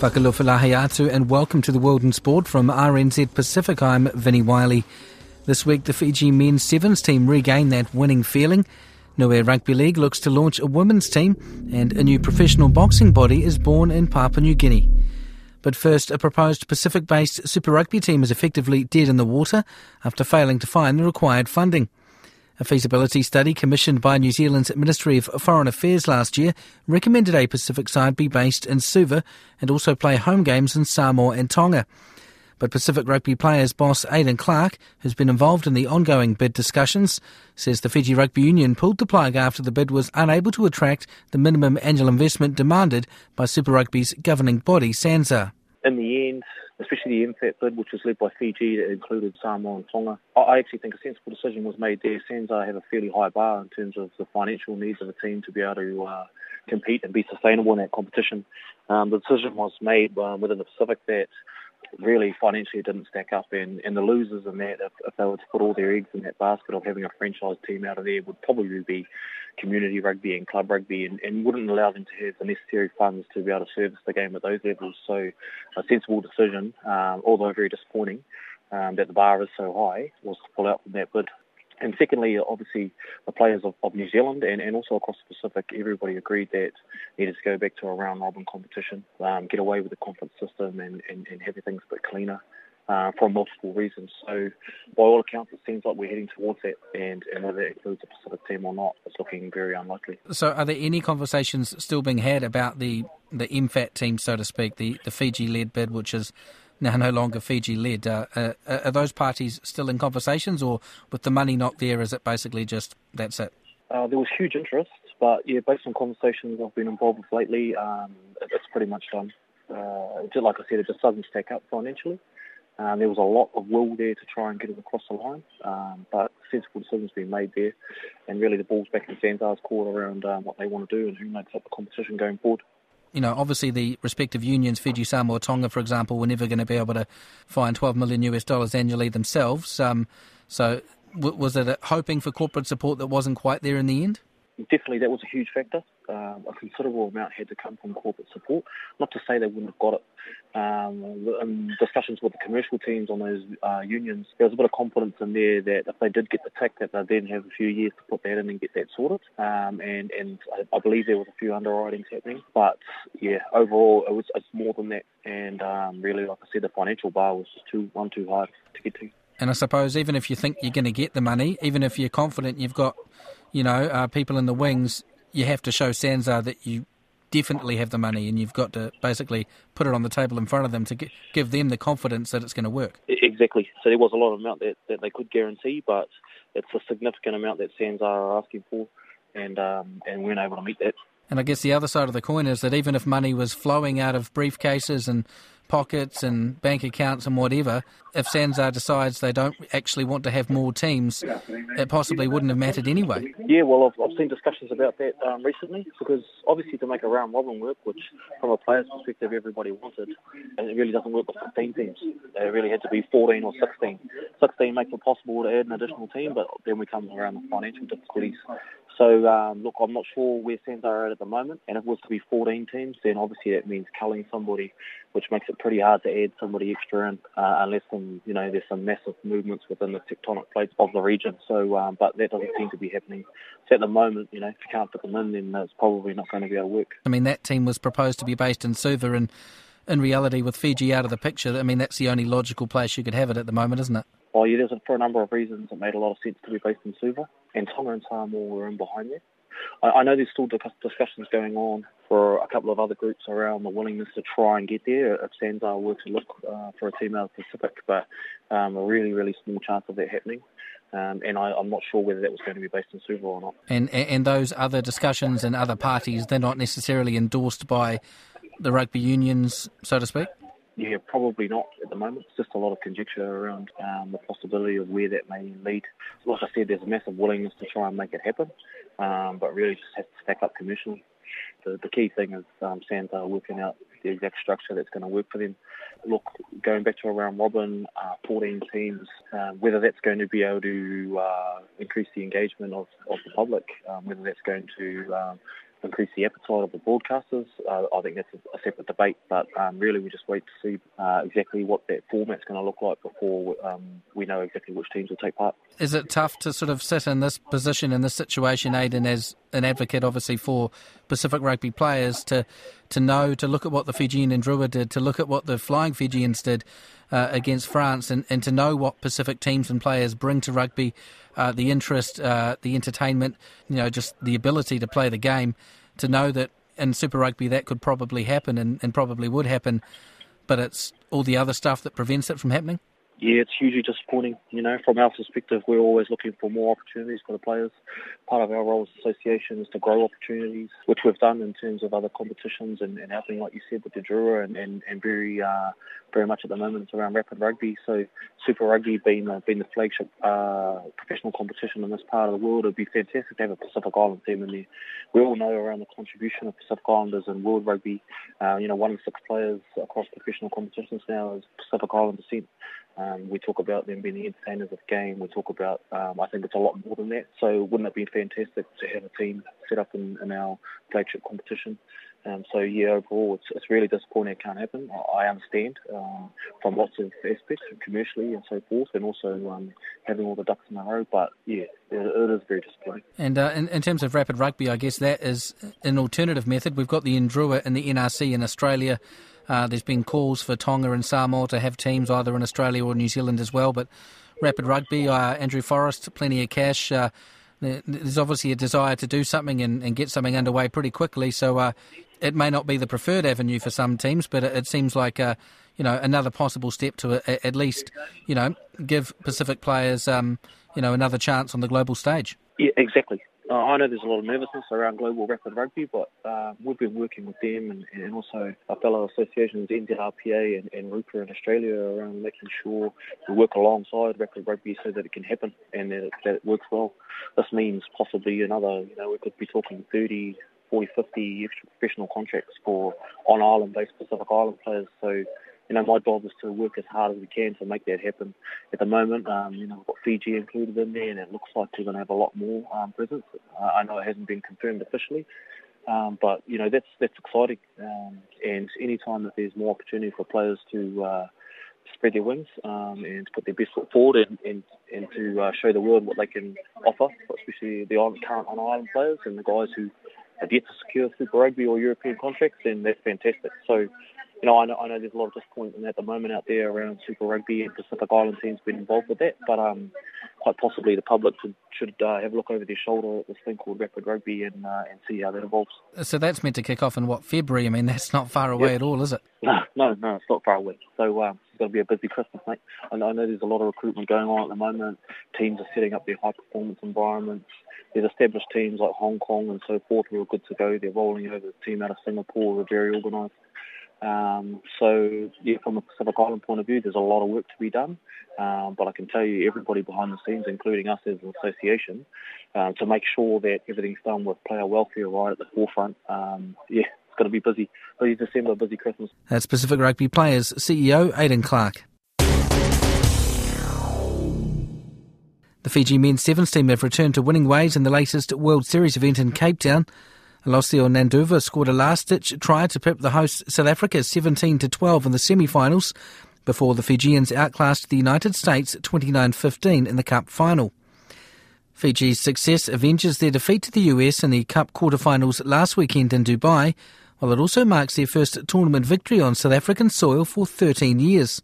Whakalofalahiatu and welcome to the World in Sport from RNZ Pacific. I'm Vinnie Wylie. This week, the Fiji men's sevens team regained that winning feeling. Niue Rugby League looks to launch a women's team, and a new professional boxing body is born in Papua New Guinea. But first, a proposed Pacific based Super Rugby team is effectively dead in the water after failing to find the required funding. A feasibility study commissioned by New Zealand's Ministry of Foreign Affairs last year recommended a Pacific side be based in Suva and also play home games in Samoa and Tonga. But Pacific Rugby players boss Aidan Clark, who's been involved in the ongoing bid discussions, says the Fiji Rugby Union pulled the plug after the bid was unable to attract the minimum annual investment demanded by Super Rugby's governing body, SANZAAR. In the end, especially the MFAT bid, which was led by Fiji, that included Samoa and Tonga. I actually think a sensible decision was made there. SANZAAR have a fairly high bar in terms of the financial needs of the team to be able to uh, compete and be sustainable in that competition. Um, the decision was made um, within the Pacific that really financially didn't stack up and, and the losers in that if, if they were to put all their eggs in that basket of having a franchise team out of there would probably be community rugby and club rugby and, and wouldn't allow them to have the necessary funds to be able to service the game at those levels. So a sensible decision, um, although very disappointing, um, that the bar is so high, was to pull out from that bid. And secondly, obviously, the players of, of New Zealand and, and also across the Pacific, everybody agreed that needed to go back to a round robin competition, um, get away with the conference system and, and, and have things a bit cleaner. Uh, for multiple reasons. So, by all accounts, it seems like we're heading towards that, and, and whether it includes a Pacific team or not, it's looking very unlikely. So, are there any conversations still being had about the the MFAT team, so to speak, the, the Fiji led bid, which is now no longer Fiji led? Uh, uh, are those parties still in conversations, or with the money not there, is it basically just that's it? Uh, there was huge interest, but yeah, based on conversations I've been involved with lately, um, it's pretty much done. Uh, just like I said, it just doesn't stack up financially. Um, there was a lot of will there to try and get it across the line, um, but sensible decisions being made there, and really the ball's back in SANZAAR's court around um, what they want to do and who makes up the competition going forward. You know, obviously the respective unions, Fiji, Samoa, Tonga, for example, were never going to be able to find 12 million US dollars annually themselves. Um, so, w- was it hoping for corporate support that wasn't quite there in the end? definitely that was a huge factor. Um, a considerable amount had to come from corporate support. Not to say they wouldn't have got it. Um, in discussions with the commercial teams on those uh, unions, there was a bit of confidence in there that if they did get the tick, that they'd then have a few years to put that in and get that sorted. Um, and and I, I, believe there was a few underwritings happening. But yeah, overall, it was it's more than that. And um, really, like I said, the financial bar was just too one too hard to get to. And I suppose even if you think you're going to get the money, even if you're confident you've got you know, uh, people in the wings, you have to show SANZAAR that you definitely have the money and you've got to basically put it on the table in front of them to give them the confidence that it's going to work. Exactly. So there was a lot of amount that, that they could guarantee, but it's a significant amount that SANZAAR are asking for, and um, and we weren't able to meet that. And I guess the other side of the coin is that even if money was flowing out of briefcases and pockets and bank accounts and whatever, if SANZAAR decides they don't actually want to have more teams, it possibly wouldn't have mattered anyway. Yeah, well, I've, I've seen discussions about that um, recently because obviously to make a round robin work, which from a player's perspective everybody wanted, and it really doesn't work with 15 teams. It really had to be 14 or 16. 16 makes it possible to add an additional team, but then we come around the financial difficulties. So, um, look, I'm not sure where SANZAAR are at at the moment, and if it was to be 14 teams, then obviously that means culling somebody, which makes it pretty hard to add somebody extra in, uh, unless some, you know, there's some massive movements within the tectonic plates of the region. So, um, but that doesn't seem to be happening. So at the moment, you know, if you can't put them in, then it's probably not going to be able to work. I mean, that team was proposed to be based in Suva, and in reality, with Fiji out of the picture, I mean, that's the only logical place you could have it at the moment, isn't it? Oh, yeah, there's for a number of reasons it made a lot of sense to be based in Suva, and Tonga and Samoa were in behind there. I, I know there's still discussions going on for a couple of other groups around the willingness to try and get there if SANZAAR were to look uh, for a team out of the Pacific, but um, a really, really small chance of that happening. Um, and I, am not sure whether that was going to be based in Suva or not. And and those other discussions and other parties, they're not necessarily endorsed by the rugby unions, so to speak. Yeah, probably not at the moment. It's just a lot of conjecture around um, the possibility of where that may lead. Like I said, there's a massive willingness to try and make it happen, um, but really just has to stack up commercially. The, the key thing is um, SANZAAR working out the exact structure that's going to work for them. Look, going back to around robin, uh, 14 teams, uh, whether that's going to be able to uh, increase the engagement of, of the public, um, whether that's going to um, increase the appetite of the broadcasters. Uh, I think that's a, a separate debate, but um, really we just wait to see uh, exactly what that format's going to look like before um, we know exactly which teams will take part. Is it tough to sort of sit in this position, in this situation, Aidan, as an advocate obviously for Pacific rugby players to to know, to look at what the Fijian and Drua did, to look at what the Flying Fijians did uh, against France, and, and to know what Pacific teams and players bring to rugby, uh, the interest, uh, the entertainment, you know, just the ability to play the game, to know that in Super Rugby that could probably happen and, and probably would happen, but it's all the other stuff that prevents it from happening? Yeah, it's hugely disappointing. You know, from our perspective, we're always looking for more opportunities for the players. Part of our role as association is to grow opportunities, which we've done in terms of other competitions and, and helping, like you said, with the Drua and, and, and very uh, very much at the moment it's around rapid rugby. So Super Rugby being the, being the flagship uh, professional competition in this part of the world, it'd be fantastic to have a Pacific Island team in there. We all know around the contribution of Pacific Islanders in world rugby. Uh, you know, one in six players across professional competitions now is Pacific Island descent. Um, we talk about them being the entertainers of the game. We talk about, um, I think it's a lot more than that. So wouldn't it be fantastic to have a team set up in, in our flagship competition? Um, so yeah, overall, it's, it's really disappointing it can't happen. I understand um, from lots of aspects, commercially and so forth, and also um, having all the ducks in a row. But yeah, it, it is very disappointing. And uh, in, in, terms of rapid rugby, I guess that is an alternative method. We've got the Ndrua and the NRC in Australia. Uh, there's been calls for Tonga and Samoa to have teams either in Australia or New Zealand as well. But rapid rugby, uh, Andrew Forrest, plenty of cash. Uh, there's obviously a desire to do something and, and, get something underway pretty quickly. So uh, it may not be the preferred avenue for some teams, but it, it seems like uh, you know another possible step to uh, at least you know give Pacific players um, you know another chance on the global stage. Yeah, exactly. I know there's a lot of nervousness around global rapid rugby, but uh, we've been working with them and, and also our fellow associations, NZRPA and, and RUPA in Australia, around making sure we work alongside rapid rugby so that it can happen and that it, that it works well. This means possibly another, you know, we could be talking 30, 40, 50 extra professional contracts for on island based Pacific Island players. So you know, my job is to work as hard as we can to make that happen. At the moment, um, you know, we've got Fiji included in there, and it looks like we're going to have a lot more um, presence. Uh, I know it hasn't been confirmed officially, um, but you know, that's that's exciting. Um, and any time that there's more opportunity for players to uh, spread their wings um, and put their best foot forward and, and, and to uh, show the world what they can offer, especially the current on-island players and the guys who have yet to secure Super Rugby or European contracts, then that's fantastic. So you know, I know, I know there's a lot of disappointment at the moment out there around Super Rugby and Pacific Island teams being involved with that, but um, quite possibly the public should, should uh, have a look over their shoulder at this thing called Rapid Rugby and uh, and see how that evolves. So that's meant to kick off in what February? I mean, that's not far away yep. at all, is it? No, no, no, it's not far away. So um, it's going to be a busy Christmas, mate. I know, I know there's a lot of recruitment going on at the moment. Teams are setting up their high performance environments. There's established teams like Hong Kong and so forth who are good to go. They're rolling over. The team out of Singapore they're very organised. Um, so, yeah, from a Pacific Island point of view, there's a lot of work to be done. Um, but I can tell you, everybody behind the scenes, including us as an association, uh, to make sure that everything's done with player welfare right at the forefront. Um, yeah, it's going to be busy. Busy December, busy Christmas. That's Pacific Rugby Players CEO Aidan Clark. The Fiji men's sevens team have returned to winning ways in the latest World Series event in Cape Town. Alosio Naduva scored a last-ditch try to pip the hosts South Africa 17 to 12 in the semi-finals before the Fijians outclassed the United States 29-15 in the Cup final. Fiji's success avenges their defeat to the US in the Cup quarter-finals last weekend in Dubai, while it also marks their first tournament victory on South African soil for 13 years.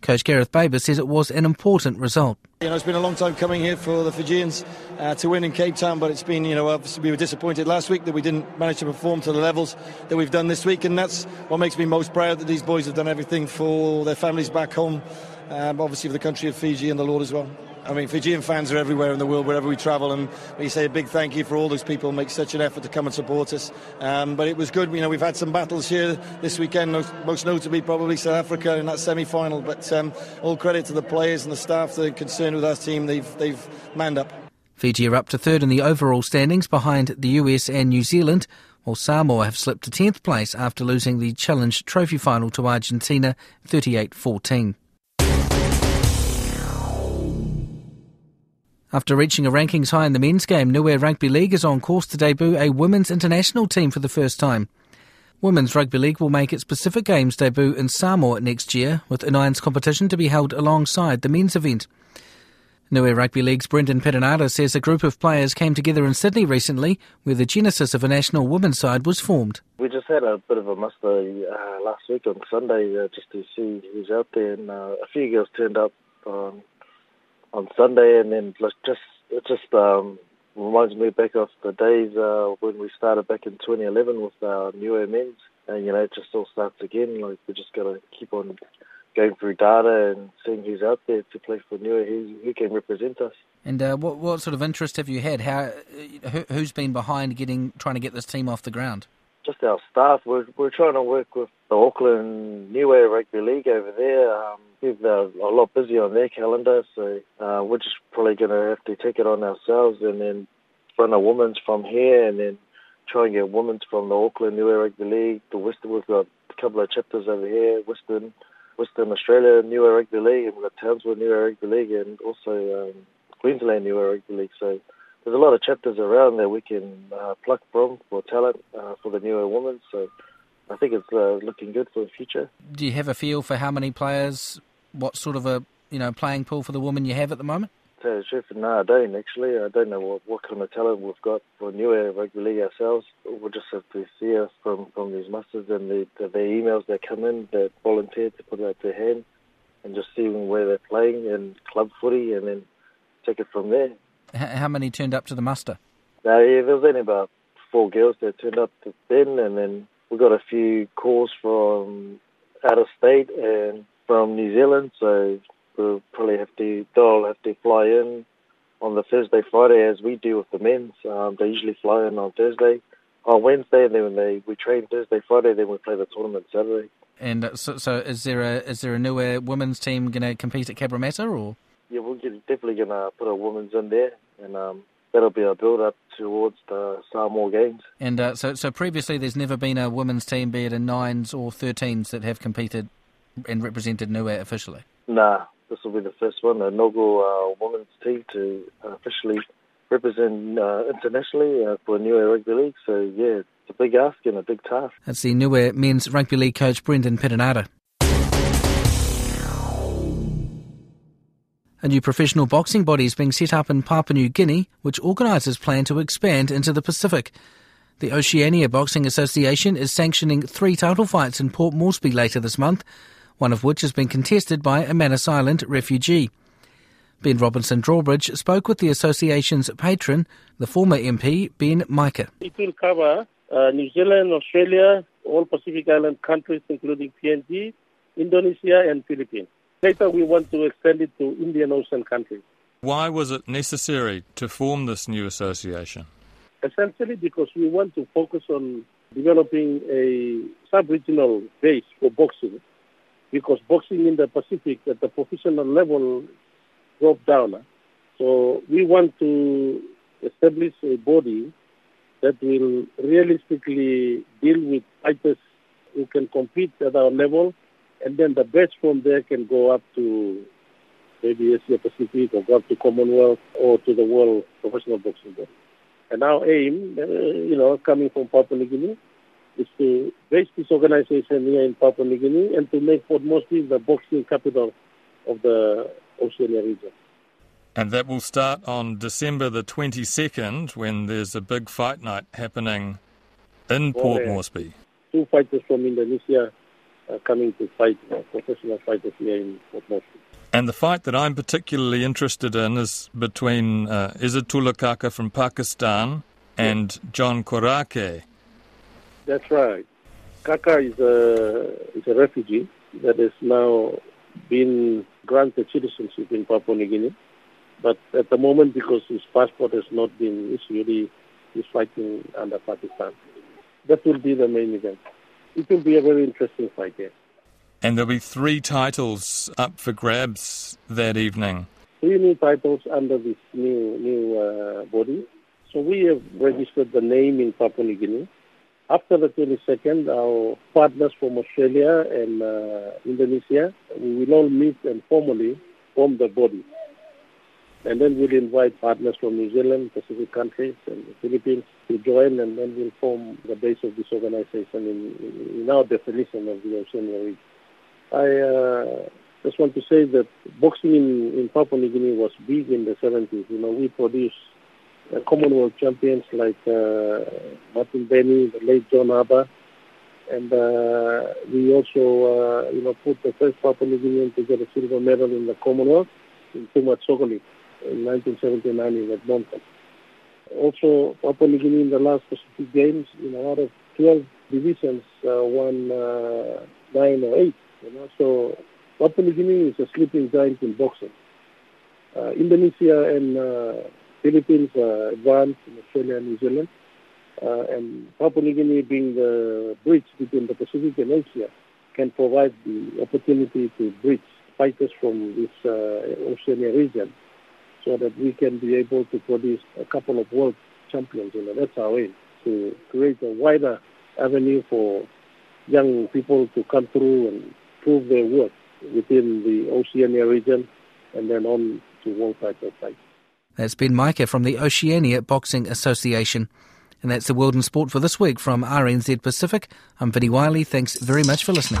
Coach Gareth Baber says it was an important result. You know, it's been a long time coming here for the Fijians uh, to win in Cape Town, but it's been, you know, obviously we were disappointed last week that we didn't manage to perform to the levels that we've done this week, and that's what makes me most proud that these boys have done everything for their families back home, um, obviously for the country of Fiji and the Lord as well. I mean, Fijian fans are everywhere in the world, wherever we travel, and we say a big thank you for all those people who make such an effort to come and support us. Um, but it was good. You know, we've had some battles here this weekend, most notably probably South Africa in that semi-final. But um, all credit to the players and the staff that are concerned with our team. They've they've manned up. Fiji are up to third in the overall standings behind the US and New Zealand, while Samoa have slipped to 10th place after losing the Challenge Trophy final to Argentina 38 14. After reaching a rankings high in the men's game, Niue Rugby League is on course to debut a women's international team for the first time. Women's Rugby League will make its Pacific Games debut in Samoa next year, with a nines competition to be held alongside the men's event. Niue Rugby League's Brendan Perenara says a group of players came together in Sydney recently, where the genesis of a national women's side was formed. We just had a bit of a muster uh, last week on Sunday uh, just to see who's out there, and uh, a few girls turned up. Um, on Sunday, and then like just it just um, reminds me back of the days uh, when we started back in 2011 with our Niue men's, and you know it just all starts again. Like we just got to keep on going through data and seeing who's out there to play for Niue, who, who can represent us. And uh, what what sort of interest have you had? How who, who's been behind getting trying to get this team off the ground? Just our staff. We're we're trying to work with the Auckland Niue Rugby League over there. Um, they're a lot busy on their calendar, so uh, we're just probably going to have to take it on ourselves and then run a women's from here and then try and get women's from the Auckland Niue Rugby League. The Western, we've got a couple of chapters over here, Western, Western Australia Niue Rugby League, and we've got Townsville Niue Rugby League, and also um, Queensland Niue Rugby League. So there's a lot of chapters around that we can uh, pluck from for talent uh, for the newer women. So I think it's uh, looking good for the future. Do you have a feel for how many players what sort of a you know playing pool for the women you have at the moment? Tell you the truth, no, I don't actually. I don't know what, what kind of talent we've got for Niue Rugby League ourselves. We'll just have to see us from, from these masters and the, the, the emails that come in that volunteer to put out their hand and just seeing where they're playing and club footy and then take it from there. How many turned up to the muster? No, yeah, there was only about four girls that turned up to Ben and then we got a few calls from out of state and from New Zealand, so we'll probably have to they'll have to fly in on the Thursday, Friday as we do with the men's. Um, they usually fly in on Thursday, on Wednesday, and then when they we train Thursday, Friday, then we play the tournament Saturday. And uh, so, so is there a is there a new women's team going to compete at Cabramatta or? Yeah, we're definitely going to put a women's in there, and um, that'll be a build up towards the Samoa Games. And uh, so, so previously, there's never been a women's team, be it in nines or 13s, that have competed and represented Niue officially? Nah, this will be the first one, a inaugural uh, women's team to officially represent uh, internationally uh, for Niue Rugby League. So, yeah, it's a big ask and a big task. That's the Niue men's rugby league coach Brendan Perenara. A new professional boxing body is being set up in Papua New Guinea, which organisers plan to expand into the Pacific. The Oceania Boxing Association is sanctioning three title fights in Port Moresby later this month one of which has been contested by a Manus Island refugee. Ben Robinson Drawbridge spoke with the association's patron, the former MP Ben Micah. It will cover uh, New Zealand, Australia, all Pacific Island countries, including PNG, Indonesia, and Philippines. Later, we want to extend it to Indian Ocean countries. Why was it necessary to form this new association? Essentially, because we want to focus on developing a sub regional base for boxing because boxing in the Pacific at the professional level dropped down. So we want to establish a body that will realistically deal with fighters who can compete at our level, and then the best from there can go up to maybe Asia Pacific or go up to Commonwealth or to the World Professional Boxing Board. And our aim, uh, you know, coming from Papua New Guinea, is to base this organization here in Papua New Guinea and to make Port Moresby the boxing capital of the Oceania region. And that will start on December the 22nd when there's a big fight night happening in Port Moresby. Two fighters from Indonesia coming to fight uh, professional fighters here in Port Moresby. And the fight that I'm particularly interested in is between uh, Izzatullah Kaka from Pakistan and John Korake. That's right. Kaka is a, is a refugee that has now been granted citizenship in Papua New Guinea. But at the moment, because his passport has not been issued, he is fighting under Pakistan. That will be the main event. It will be a very interesting fight, yes. And there'll be three titles up for grabs that evening. Three new titles under this new new uh, body. So we have registered the name in Papua New Guinea. After the 22nd, our partners from Australia and uh, Indonesia, we will all meet and formally form the body. And then we'll invite partners from New Zealand, Pacific countries, and the Philippines to join, and then we'll form the base of this organization in, in our definition of the Oceania region. I uh, just want to say that boxing in, in Papua New Guinea was big in the 70s. You know, we produced uh, Commonwealth champions like uh, Martin Beni, the late John Abba, and uh, we also, uh, you know, put the first Papua New Guinean to get a silver medal in the Commonwealth in Tumat Sogolik in 1979 in Edmonton. Also, Papua New Guinea in the last Pacific Games, you know, out of 12 divisions, uh, won uh, nine or eight you know, so Papua New Guinea is a sleeping giant in boxing. Uh, Indonesia and uh, Philippines are advanced in Australia and New Zealand. Uh, and Papua New Guinea being the bridge between the Pacific and Asia can provide the opportunity to bridge fighters from this uh, Oceania region so that we can be able to produce a couple of world champions. You know, that's our aim, to create a wider avenue for young people to come through and prove their worth within the Oceania region and then on to world title fights. That's Ben Micah from the Oceania Boxing Association. And that's the World in Sport for this week from RNZ Pacific. I'm Vinnie Wylie. Thanks very much for listening.